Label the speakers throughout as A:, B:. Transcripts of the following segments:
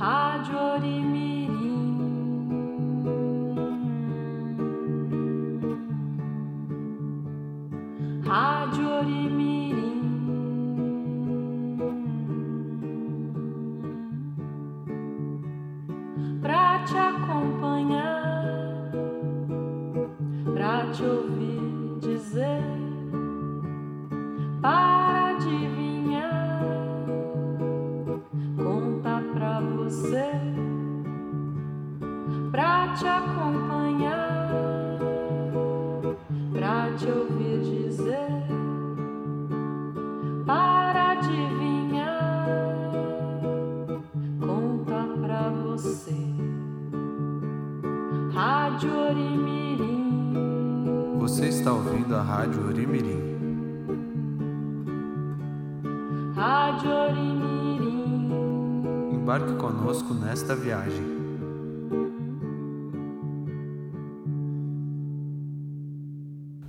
A: Há. nesta viagem.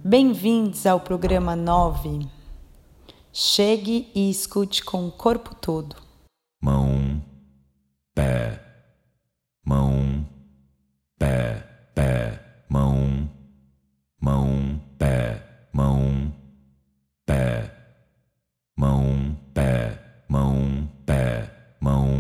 B: Bem-vindos ao programa 9. Chegue e escute com o corpo todo.
C: Mão, pé, mão, pé, pé, mão, mão, pé, mão, pé, mão, pé, mão, pé, mão.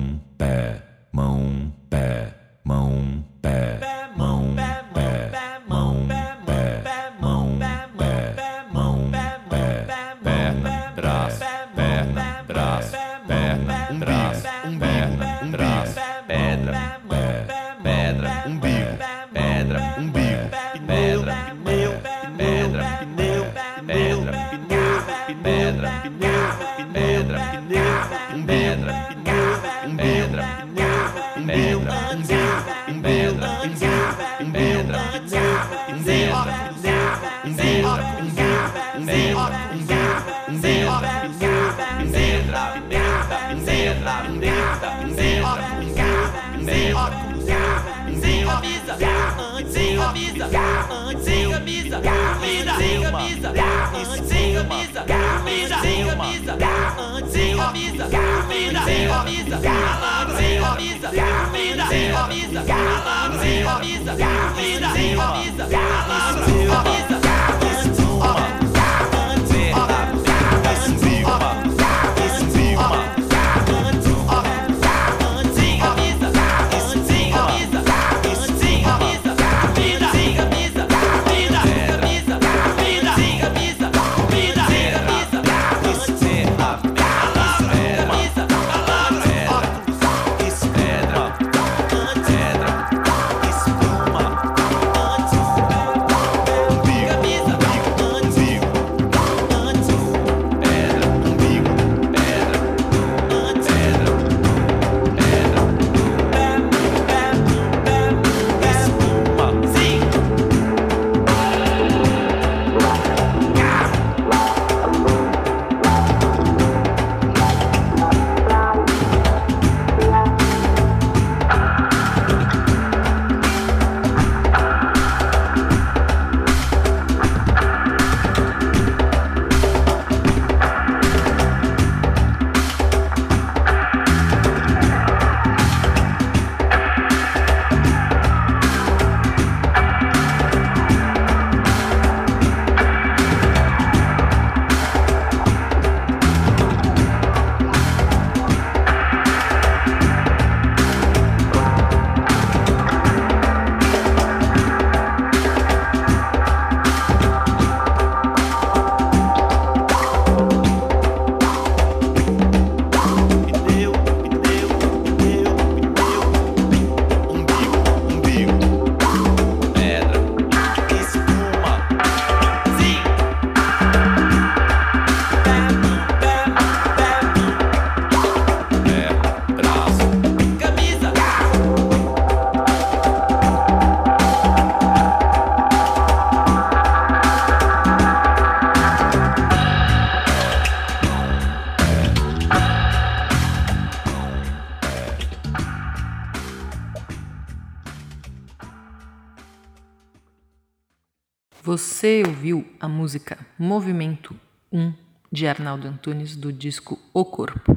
D: Você ouviu a música Movimento 1 de Arnaldo Antunes do disco O Corpo.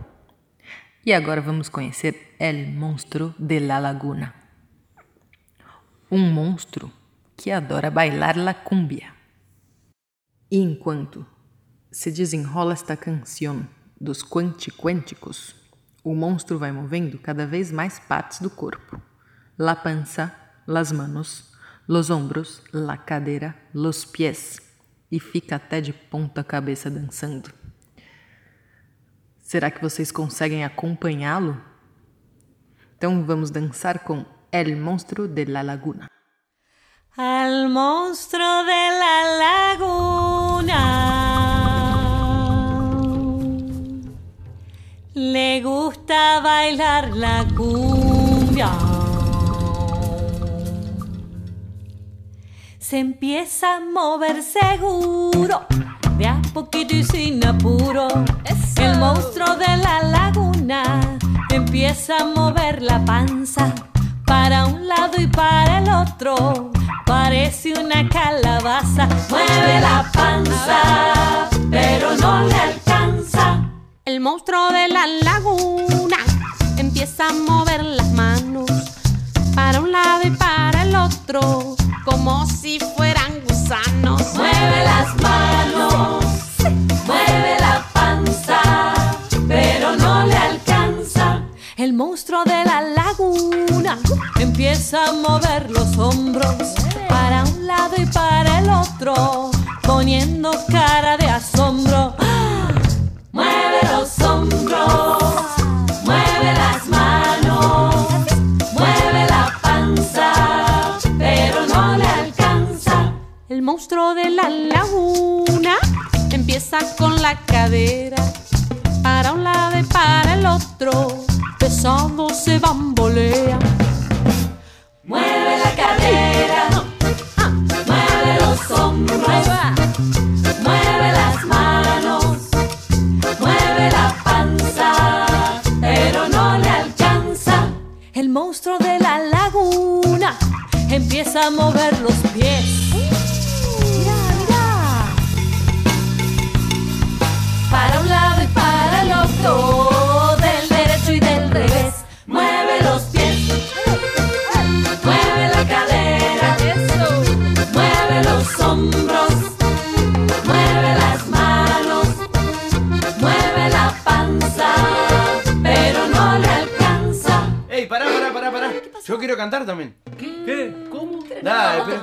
D: E agora vamos conhecer El Monstro de la Laguna. Um monstro que adora bailar la cumbia. E enquanto se desenrola esta canção dos quantiquânticos, o monstro vai movendo cada vez mais partes do corpo: la pança, las manos, los ombros, la cadeira, los pies. E fica até de ponta cabeça dançando. Será que vocês conseguem acompanhá-lo? Então vamos dançar com El Monstro de la Laguna.
E: Al monstruo de la laguna le gusta bailar la cumbia. Se empieza a mover seguro, de a poquito y sin apuro. El monstruo de la laguna empieza a mover la panza para un lado y para el otro. Parece una calabaza. Mueve la panza, pero no le alcanza.
F: El monstruo de la laguna empieza a mover las manos para un lado y para el otro, como si fueran gusanos.
E: Mueve las manos, mueve la panza, pero no le alcanza. El monstruo de la laguna empieza a mover los hombros para un lado y para el otro, poniendo cara
F: monstruo de la laguna empieza con la cadera para un lado y para el otro, pesado se bambolea.
E: Mueve la cadera, mueve los hombros, mueve las manos, mueve la panza, pero no le alcanza. El monstruo de la laguna empieza a mover los pies.
C: Cantar también.
A: ¿Qué? ¿Cómo?
C: Dale, pero. No,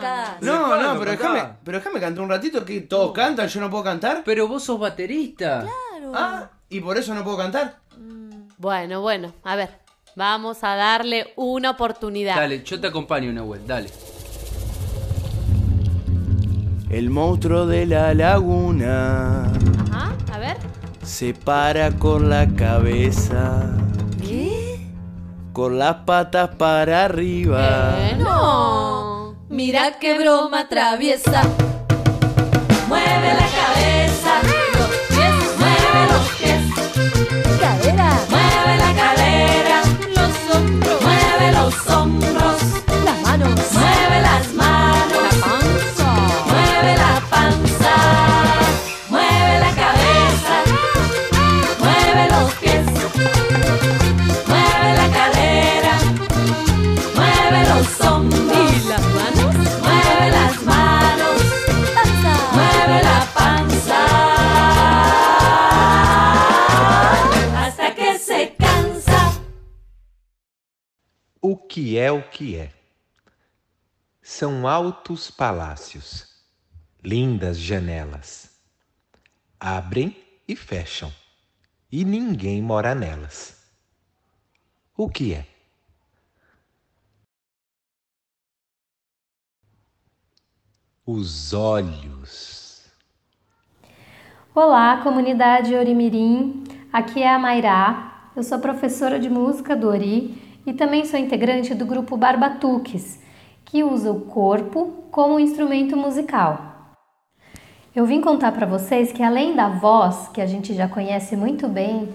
A: Claro,
C: no, pero déjame, pero déjame cantar un ratito que todos cantan, yo no puedo cantar.
A: Pero vos sos baterista.
C: Ah, y por eso no puedo cantar.
F: Bueno, bueno, a ver, vamos a darle una oportunidad.
A: Dale, yo te acompaño, Nahuel, dale.
C: El monstruo de la laguna
F: Ajá, a ver.
C: se para con la cabeza,
E: ¿Qué?
C: Con las patas para arriba.
F: Bueno.
E: Mira qué broma traviesa. Mueve
G: O que é o que é? São altos palácios, lindas janelas. Abrem e fecham, e ninguém mora nelas. O que é? Os olhos.
H: Olá, comunidade Orimirim. Aqui é a Mairá. Eu sou professora de música do Ori e também sou integrante do grupo Barbatuques, que usa o corpo como instrumento musical. Eu vim contar para vocês que além da voz, que a gente já conhece muito bem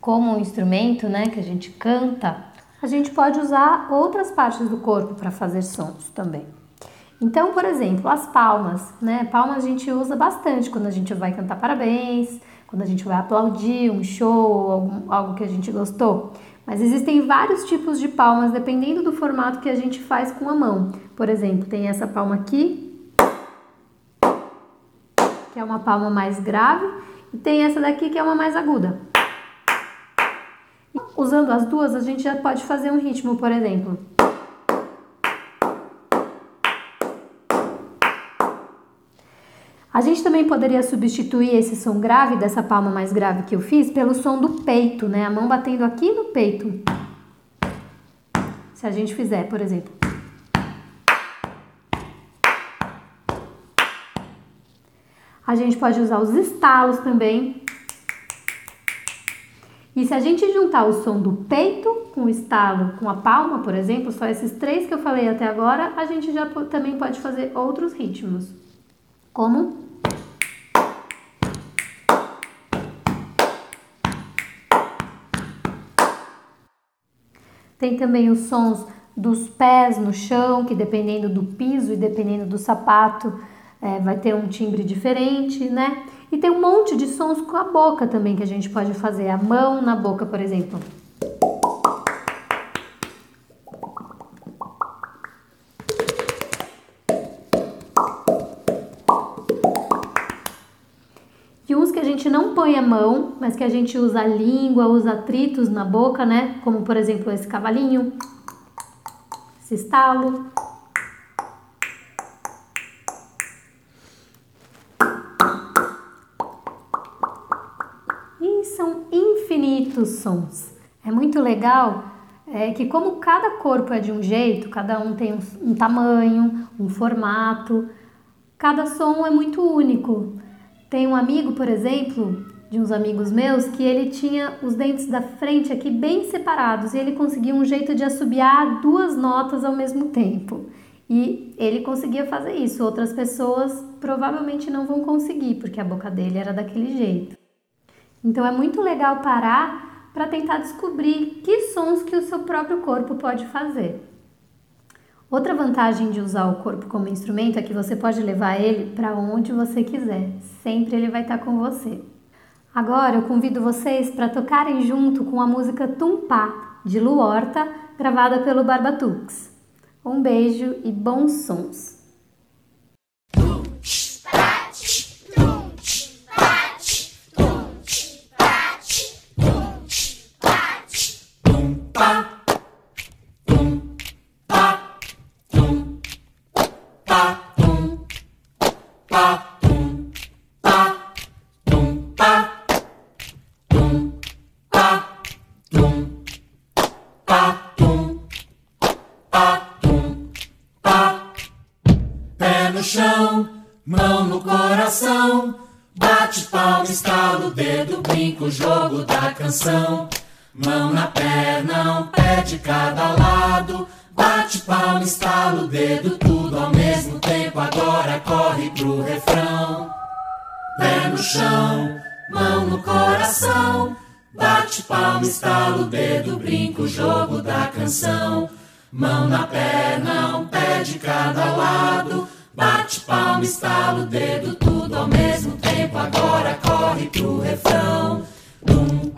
H: como um instrumento, né, que a gente canta, a gente pode usar outras partes do corpo para fazer sons também. Então, por exemplo, as palmas, né? Palmas a gente usa bastante quando a gente vai cantar parabéns, quando a gente vai aplaudir um show algum, algo que a gente gostou. Mas existem vários tipos de palmas dependendo do formato que a gente faz com a mão. Por exemplo, tem essa palma aqui, que é uma palma mais grave, e tem essa daqui que é uma mais aguda. Usando as duas, a gente já pode fazer um ritmo, por exemplo. A gente também poderia substituir esse som grave dessa palma mais grave que eu fiz pelo som do peito, né? A mão batendo aqui no peito. Se a gente fizer, por exemplo. A gente pode usar os estalos também. E se a gente juntar o som do peito com o estalo, com a palma, por exemplo, só esses três que eu falei até agora, a gente já também pode fazer outros ritmos. Como Tem também os sons dos pés no chão, que dependendo do piso e dependendo do sapato, é, vai ter um timbre diferente, né? E tem um monte de sons com a boca também que a gente pode fazer. A mão na boca, por exemplo. Põe a mão, mas que a gente usa a língua, usa atritos na boca, né? Como por exemplo esse cavalinho, esse estalo. E são infinitos sons. É muito legal é, que como cada corpo é de um jeito, cada um tem um, um tamanho, um formato, cada som é muito único. Tem um amigo, por exemplo, de uns amigos meus, que ele tinha os dentes da frente aqui bem separados e ele conseguia um jeito de assobiar duas notas ao mesmo tempo. E ele conseguia fazer isso. Outras pessoas provavelmente não vão conseguir, porque a boca dele era daquele jeito. Então é muito legal parar para tentar descobrir que sons que o seu próprio corpo pode fazer. Outra vantagem de usar o corpo como instrumento é que você pode levar ele para onde você quiser, sempre ele vai estar com você. Agora eu convido vocês para tocarem junto com a música Tumpá, de Lu Horta, gravada pelo Barbatux. Um beijo e bons sons!
I: coração.
J: Bum,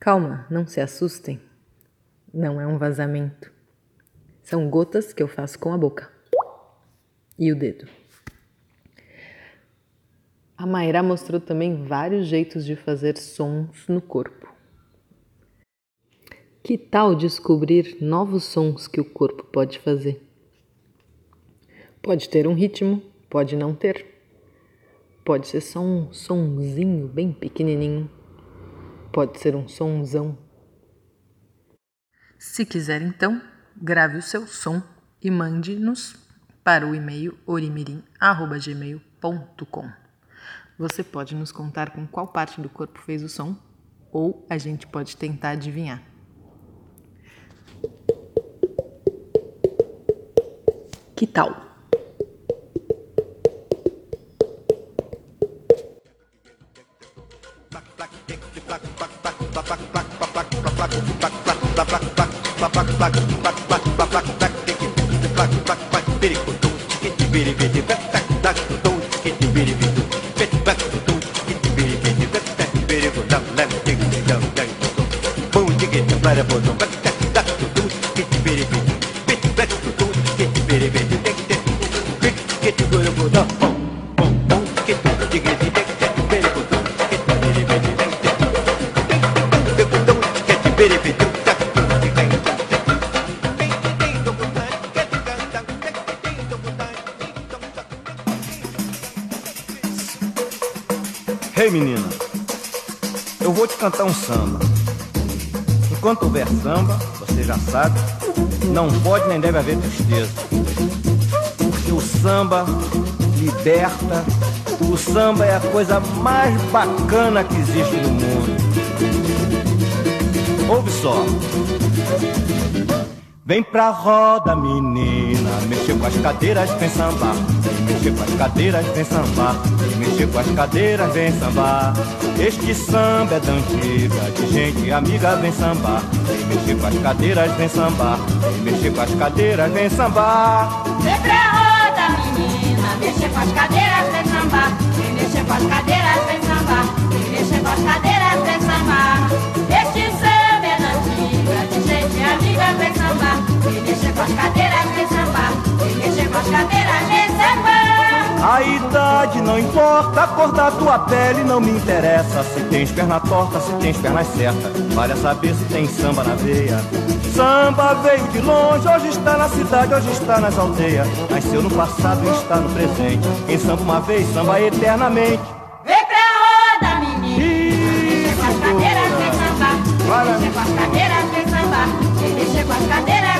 D: Calma, não se assustem. Não é um vazamento. São gotas que eu faço com a boca e o dedo. A Mayra mostrou também vários jeitos de fazer sons no corpo. Que tal descobrir novos sons que o corpo pode fazer? Pode ter um ritmo, pode não ter. Pode ser só um sonzinho bem pequenininho. Pode ser um sonzão. Se quiser, então, grave o seu som e mande-nos para o e-mail orimirim.gmail.com. Você pode nos contar com qual parte do corpo fez o som ou a gente pode tentar adivinhar. Que tal?
K: Bum, samba. Enquanto houver samba, você já sabe, não pode nem deve haver tristeza. Porque o samba liberta, o samba é a coisa mais bacana que existe no mundo. Ouve só. Vem pra roda, menina, mexer com as cadeiras, vem sambar. Mexer com as cadeiras, vem sambar. Mexer com as cadeiras, vem sambar. Este samba é da antiga, de gente amiga, vem sambar. Vem mexer com as cadeiras, vem sambar. Vem mexer com as cadeiras, vem sambar.
I: Vem pra roda, menina, mexer com as cadeiras, vem sambar. Vem mexer com as cadeiras, vem sambar. Vem mexer com as cadeiras, vem sambar. Este samba é da antiga, de gente amiga, vem sambar. Vem mexer com as cadeiras, vem sambar. Vem mexer com as cadeiras, vem sambar.
K: A idade não importa, a cor da tua pele não me interessa. Se tens perna torta, se tens pernas certas. Vale a saber se tem samba na veia. Samba veio de longe, hoje está na cidade, hoje está nas aldeias. Nasceu no passado e está no presente. Quem samba uma vez, samba eternamente.
I: Vem pra roda, menino. Com as cadeiras vem sambar. Mexer com as cadeiras vem sambar. Mexer com as cadeiras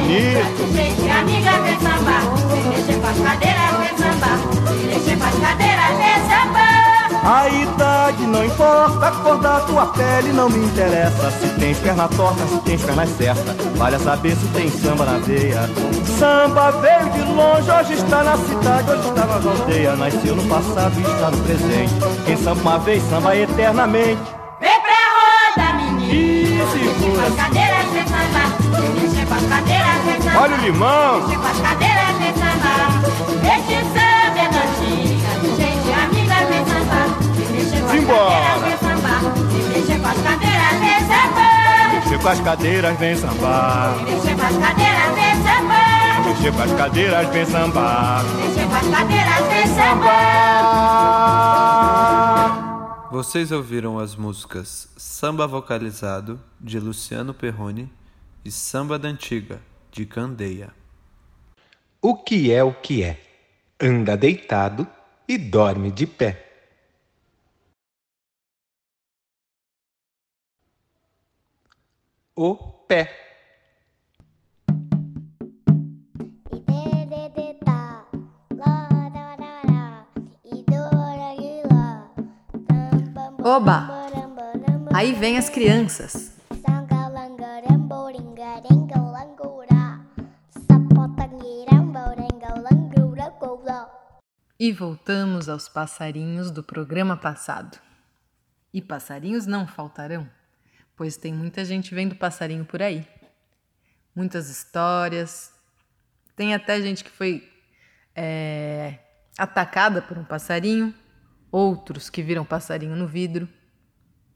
K: Bonito.
I: Gente amiga vem sambar. Mexer com as cadeiras vem sambar. Mexer com as cadeiras vem sambar.
K: A idade não importa, a cor da tua pele não me interessa. Se tens perna torta, se tens perna certa, vale a saber se tem samba na veia. Samba veio de longe, hoje está na cidade, hoje está nas aldeias. Nasceu no passado e está no presente. Quem samba uma vez, samba eternamente.
I: Vem pra roda, menino.
K: E segura.
I: as cadeiras vem sambar.
K: Olha o limão.
I: Com as cadeiras vem sambar. Este samba é da antiga. Gente amiga vem sambar. Mexer com as cadeiras vem sambar. Mexer com as cadeiras vem sambar.
K: Mexer com as cadeiras, vem sambar.
I: Mexer com as cadeiras vem sambar.
K: Mexer com as cadeiras, vem sambar.
I: Mexer com as cadeiras vem sambar.
L: Vocês ouviram as músicas Samba Vocalizado, de Luciano Perrone, e Samba da Antiga, de Candeia.
G: O que é o que é? Anda deitado e dorme de pé. O pé.
D: Oba! Aí vem as crianças. E voltamos aos passarinhos do programa passado. E passarinhos não faltarão, pois tem muita gente vendo passarinho por aí. Muitas histórias. Tem até gente que foi é, atacada por um passarinho, outros que viram passarinho no vidro,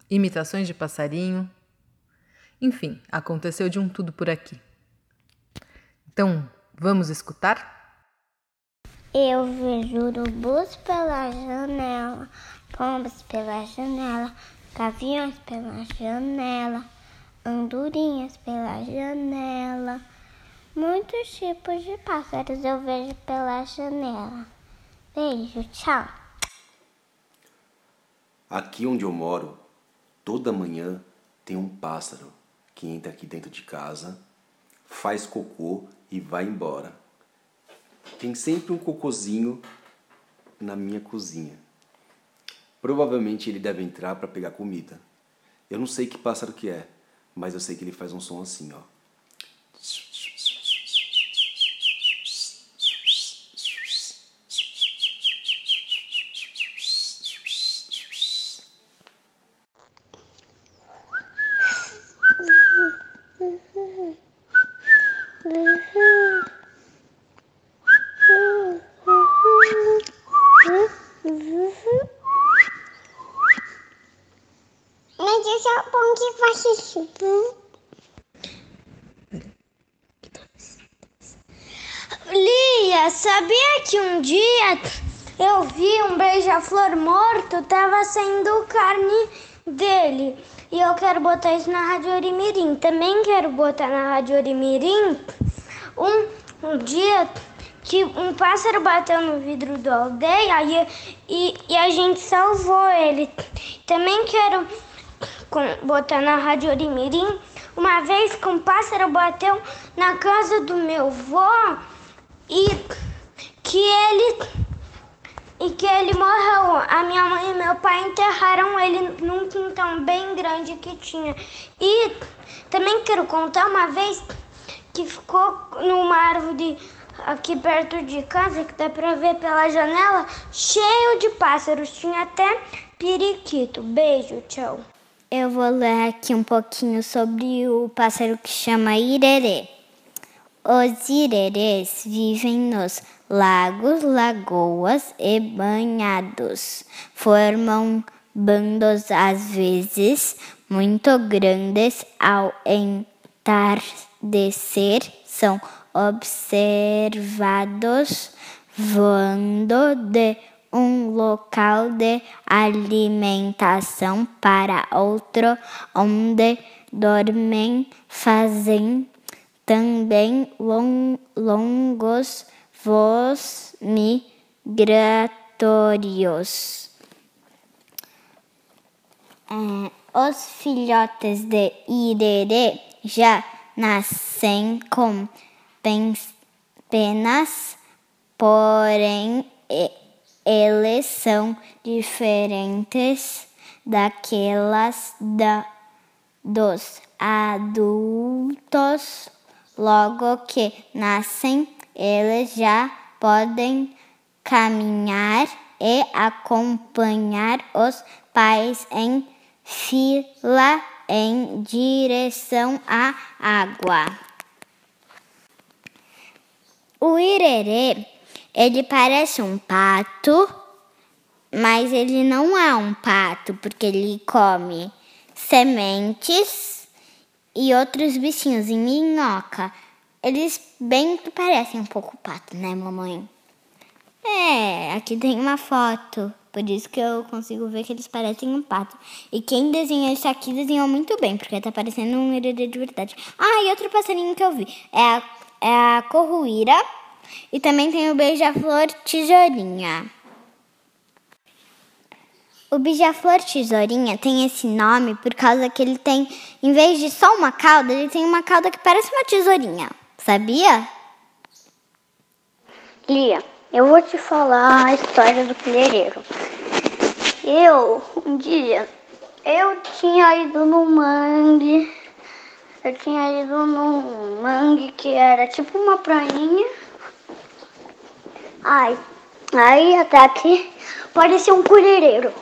D: imitações de passarinho. Enfim, aconteceu de um tudo por aqui. Então, vamos escutar?
M: Eu vejo urubus pela janela, pombas pela janela, gaviões pela janela, andorinhas pela janela. Muitos tipos de pássaros eu vejo pela janela. Beijo, tchau.
N: Aqui onde eu moro, toda manhã tem um pássaro que entra aqui dentro de casa, faz cocô e vai embora. Tem sempre um cocôzinho na minha cozinha. Provavelmente ele deve entrar para pegar comida. Eu não sei que pássaro que é, mas eu sei que ele faz um som assim, ó.
M: Mas esse é o pão que faz isso. Lia, sabia que um dia eu vi um beija-flor morto, tava saindo carne dele. E eu quero botar isso na Rádio Orimirim. Também quero botar na Rádio Orimirim um, um dia que um pássaro bateu no vidro da aldeia e, e, e a gente salvou ele. Também quero com- botar na Rádio Orimirim uma vez que um pássaro bateu na casa do meu avô e que ele e que ele morreu. A minha mãe e meu pai enterraram ele num quintal bem grande que tinha. E também quero contar uma vez que ficou numa árvore aqui perto de casa, que dá pra ver pela janela, cheio de pássaros. Tinha até periquito. Beijo, tchau. Eu vou ler aqui um pouquinho sobre o pássaro que chama irerê. Os irerês vivem nos lagos, lagoas e banhados. Formam bandos às vezes muito grandes ao entardecer. São observados voando de um local de alimentação para outro, onde dormem, fazem também long, longos voos migratórios. É, os filhotes de irerê já nascem com penas, porém eles são diferentes daquelas da, dos adultos. Logo que nascem, eles já podem caminhar e acompanhar os pais em fila em direção à água. O irerê, ele parece um pato, mas ele não é um pato, porque ele come sementes e outros bichinhos em minhoca. Eles bem que parecem um pouco pato, né, mamãe? É, aqui tem uma foto. Por isso que eu consigo ver que eles parecem um pato. E quem desenhou isso aqui desenhou muito bem, porque tá parecendo um herdeiro de verdade. Ah, e outro passarinho que eu vi. É a, é a corruíra. E também tem o beija-flor tesourinha. O beija-flor tesourinha tem esse nome por causa que ele tem, em vez de só uma cauda, ele tem uma cauda que parece uma tesourinha. Sabia?
O: Lia, eu vou te falar a história do colhereiro. Eu, um dia, eu tinha ido no mangue. Eu tinha ido num mangue que era tipo uma prainha. Ai, aí até aqui parecia um colhereiro.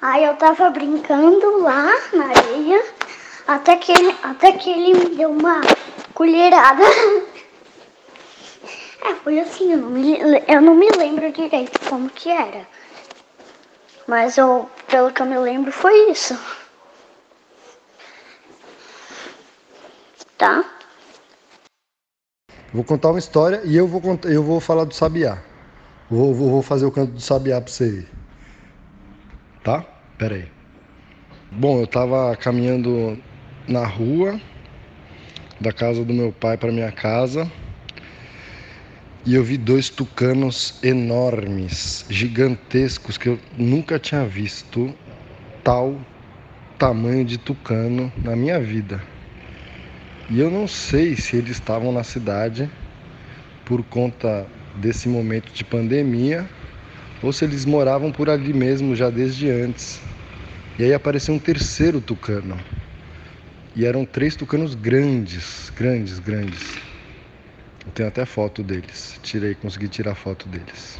O: Aí eu tava brincando lá na areia, até que ele, até que ele me deu uma colherada. É, foi assim, eu não, me, eu não me lembro direito como que era. Mas eu, pelo que eu me lembro, foi isso. Tá?
P: Vou contar uma história e eu vou, eu vou falar do sabiá. Vou, vou, vou fazer o canto do sabiá pra você. Tá? Pera aí. Bom, eu tava caminhando na rua da casa do meu pai para minha casa e eu vi dois tucanos enormes, gigantescos, que eu nunca tinha visto tal tamanho de tucano na minha vida. E eu não sei se eles estavam na cidade por conta desse momento de pandemia ou se eles moravam por ali mesmo já desde antes. E aí apareceu um terceiro tucano. E eram três tucanos grandes, grandes, grandes. Eu tenho até foto deles. Tirei, consegui tirar foto deles.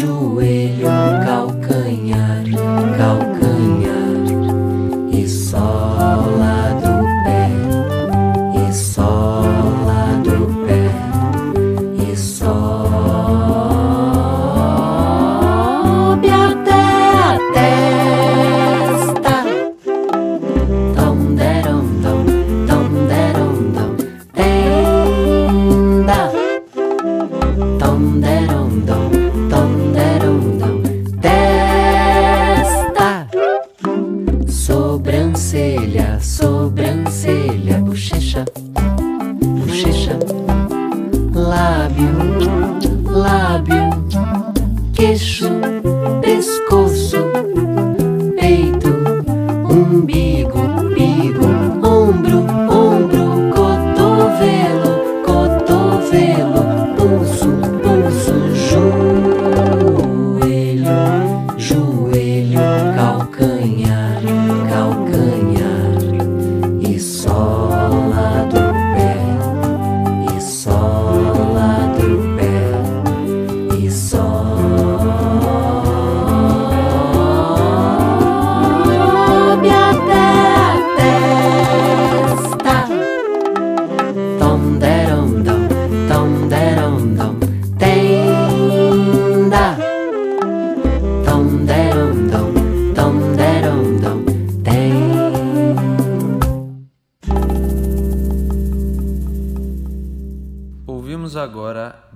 Q: Joelho, calcanhar,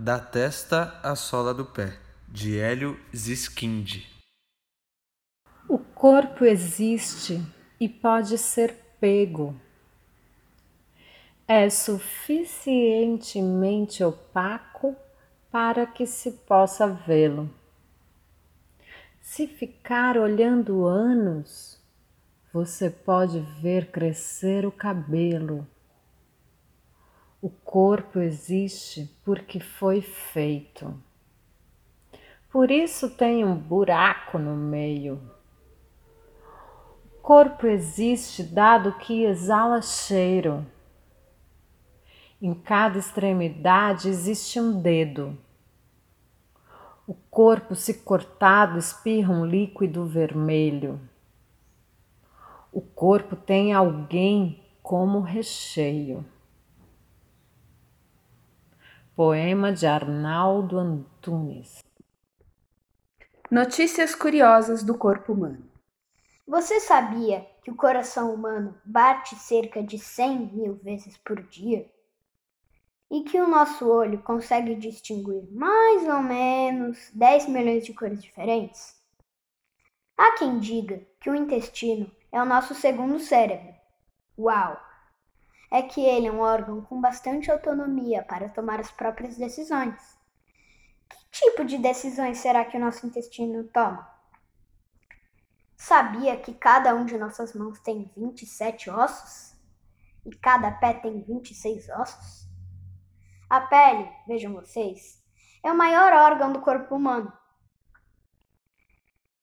L: Da Testa à Sola do Pé, de Hélio Ziskind.
R: O corpo existe e pode ser pego. É suficientemente opaco para que se possa vê-lo. Se ficar olhando anos, você pode ver crescer o cabelo. O corpo existe porque foi feito. Por isso tem um buraco no meio. O corpo existe dado que exala cheiro. Em cada extremidade existe um dedo. O corpo, se cortado, espirra um líquido vermelho. O corpo tem alguém como recheio. Poema de Arnaldo Antunes.
S: Notícias curiosas do corpo humano.
T: Você sabia que o coração humano bate cerca de 100 mil vezes por dia? E que o nosso olho consegue distinguir mais ou menos 10 milhões de cores diferentes? Há quem diga que o intestino é o nosso segundo cérebro. Uau! É que ele é um órgão com bastante autonomia para tomar as próprias decisões. Que tipo de decisões será que o nosso intestino toma? Sabia que cada um de nossas mãos tem 27 ossos? E cada pé tem 26 ossos? A pele, vejam vocês, é o maior órgão do corpo humano.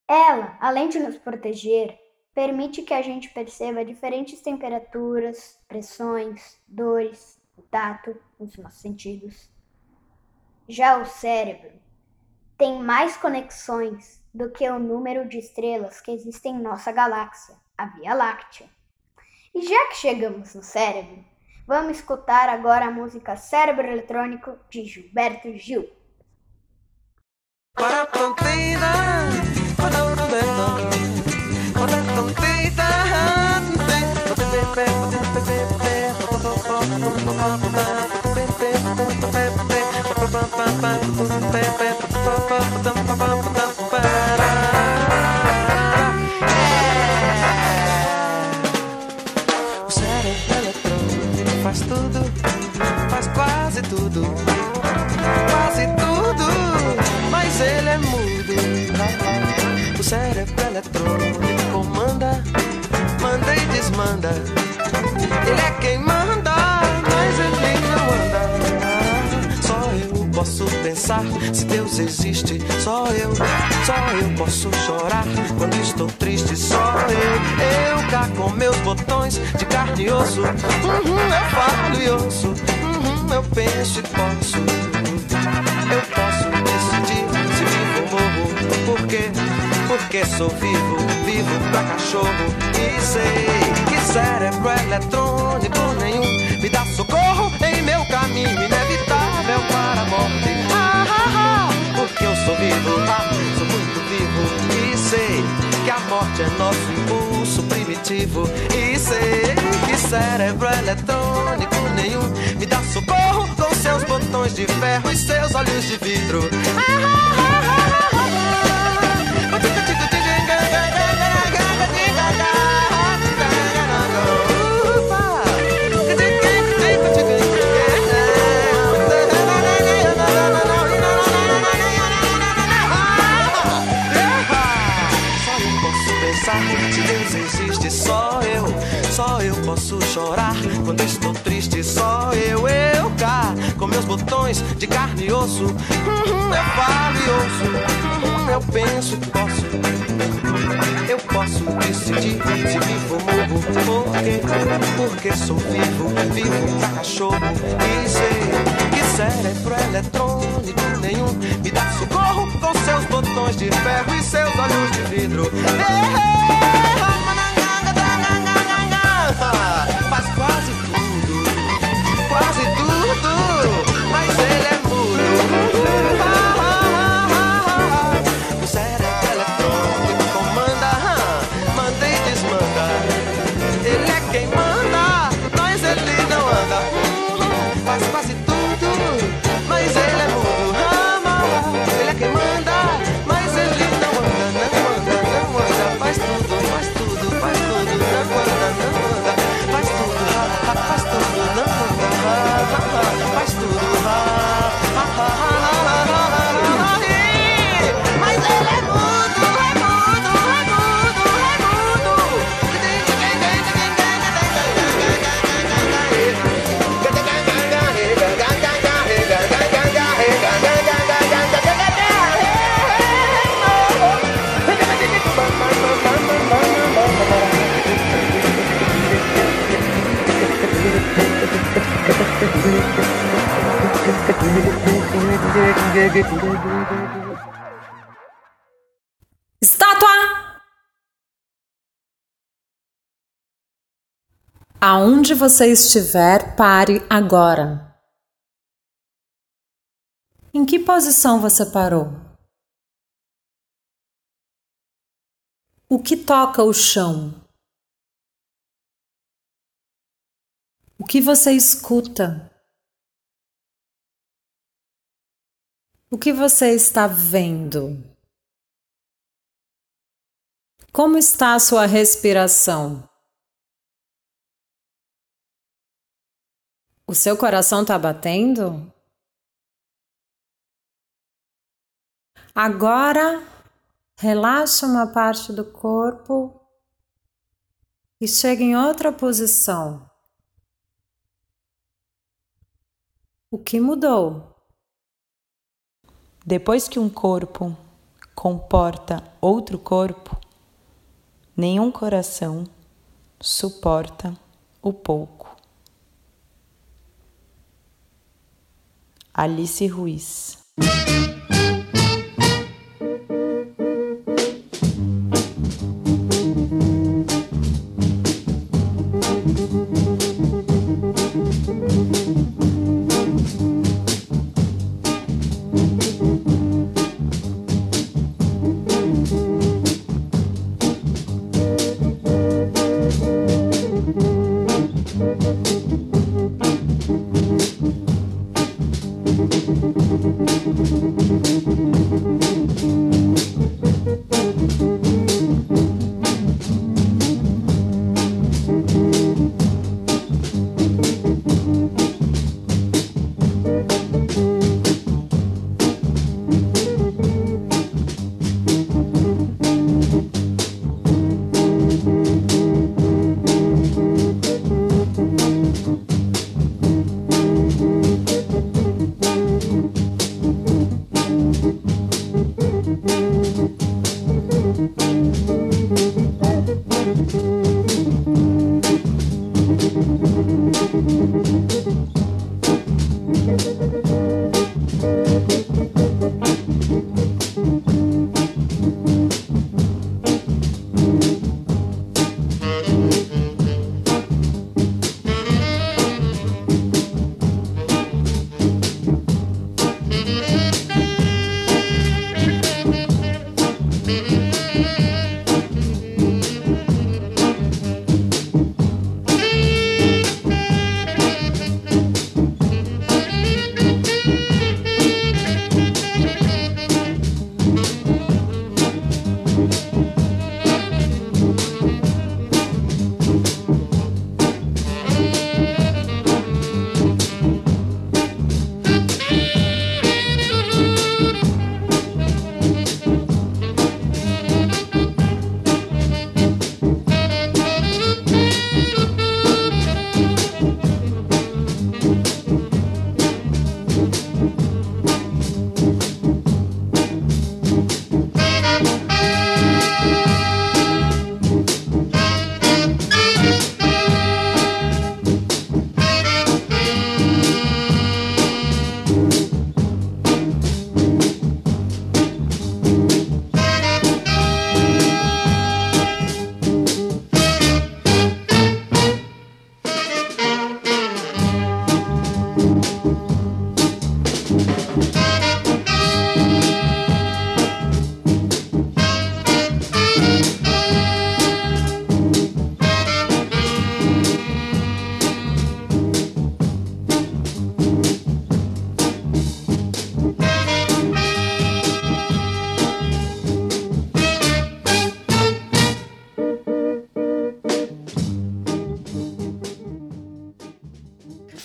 T: Ela, além de nos proteger, permite que a gente perceba diferentes temperaturas, pressões, dores, o tato, os nossos sentidos. Já o cérebro tem mais conexões do que o número de estrelas que existem em nossa galáxia, a Via Láctea. E já que chegamos no cérebro, vamos escutar agora a música Cérebro Eletrônico de Gilberto Gil.
U: O cérebro eletrônico faz tudo, faz quase tudo, quase tudo, mas ele é mudo. O cérebro eletrônico pensar se Deus existe. Só eu, só eu posso chorar quando estou triste. Só eu, eu cá com meus botões de carne e osso. Uhum, eu falo e ouço. Uhum, eu penso e posso. Eu posso decidir se vivo ou morro. Por quê? Porque sou vivo, vivo pra cachorro. E sei que cérebro eletrônico nenhum me dá socorro em meu caminho inevitável para a morte. Porque eu sou vivo, ah, sou muito vivo. E sei que a morte é nosso impulso primitivo. E sei que cérebro eletrônico nenhum me dá socorro com seus botões de ferro e seus olhos de vidro. Ah, ah, ah, ah, ah, chorar. Quando estou triste, só eu, eu cá, com meus botões de carne e osso. Uhum, eu falo e ouço, uhum, eu penso posso. Eu posso decidir se vivo ou morro. Por quê? Porque sou vivo, vivo pra cachorro. E sei que cérebro eletrônico nenhum me dá socorro com seus botões de ferro e seus olhos de vidro. Faz Ooh.
A: Estátua! Aonde você estiver, pare agora. Em que posição você parou? O que toca o chão? O que você escuta? O que você está vendo? Como está a sua respiração? O seu coração está batendo? Agora, relaxa uma parte do corpo e chega em outra posição. O que mudou?
B: Depois que um corpo comporta outro corpo, nenhum coração suporta o pouco. Alice Ruiz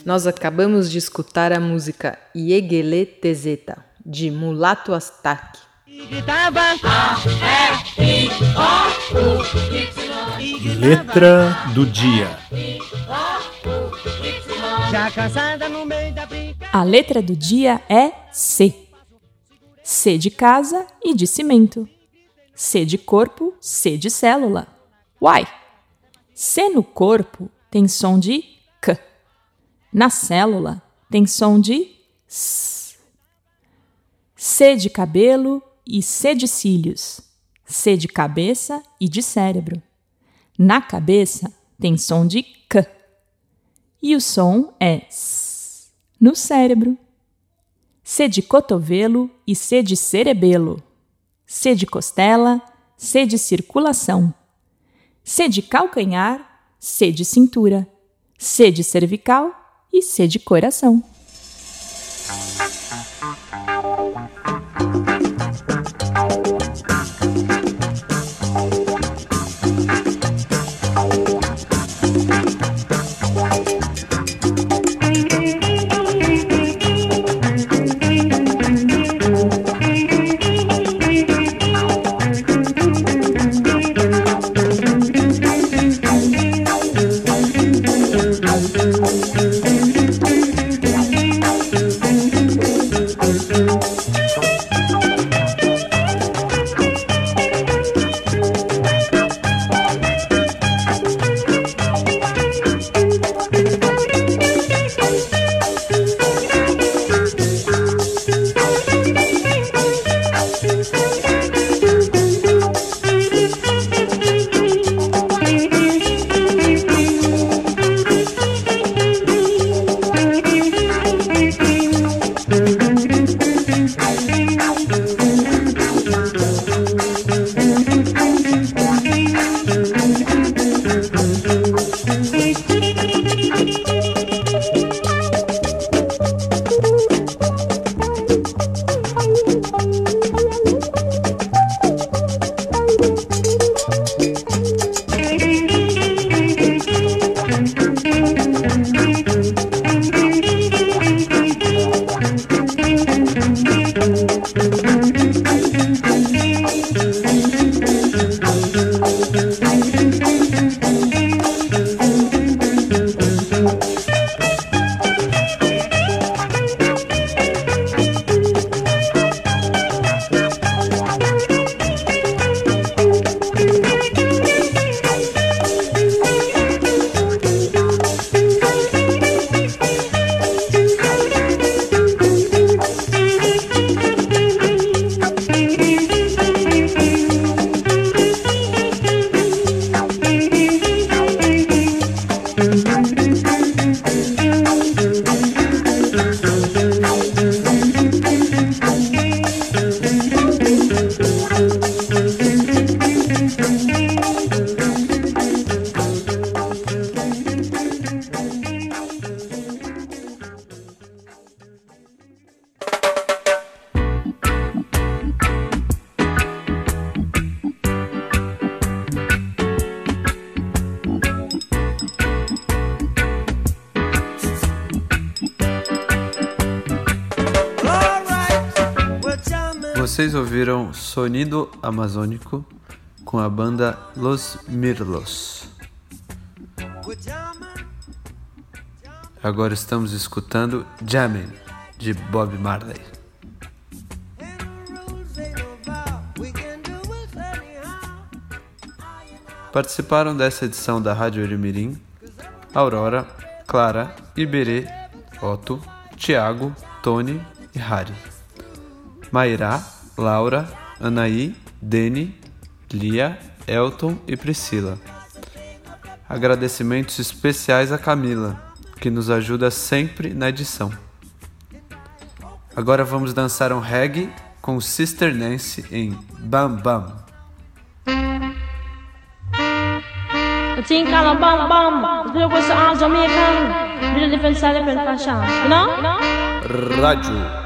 D: Nós acabamos de escutar a música Iegele Tezeta, de Mulato Astaque.
V: Letra do dia.
W: A letra do dia é C. C de casa e de cimento. C de corpo, C de célula. Uai! C no corpo tem som de. Na célula tem som de S. C de cabelo e C de cílios. C de cabeça e de cérebro. Na cabeça tem som de K. E o som é S no cérebro. C de cotovelo e C de cerebelo. C de costela, C de circulação. C de calcanhar, C de cintura. C de cervical e C de coração.
L: Vocês ouviram Sonido Amazônico com a banda Los Mirlos. Agora estamos escutando Jammin' de Bob Marley. Participaram dessa edição da Rádio Erimirim Aurora, Clara, Iberê, Otto, Tiago, Tony e Harry. Mairá, Laura, Anaí, Dene, Lia, Elton e Priscila. Agradecimentos especiais a Camila, que nos ajuda sempre na edição. Agora vamos dançar um reggae com Sister Nancy em Bam Bam.
X: Of bam bam. Look what's all Jamaican. A different style, different fashion. You know?
L: Rádio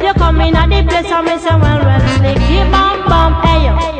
X: You come in at the place and me say, well, well, slick, bam, bam, hey, yo.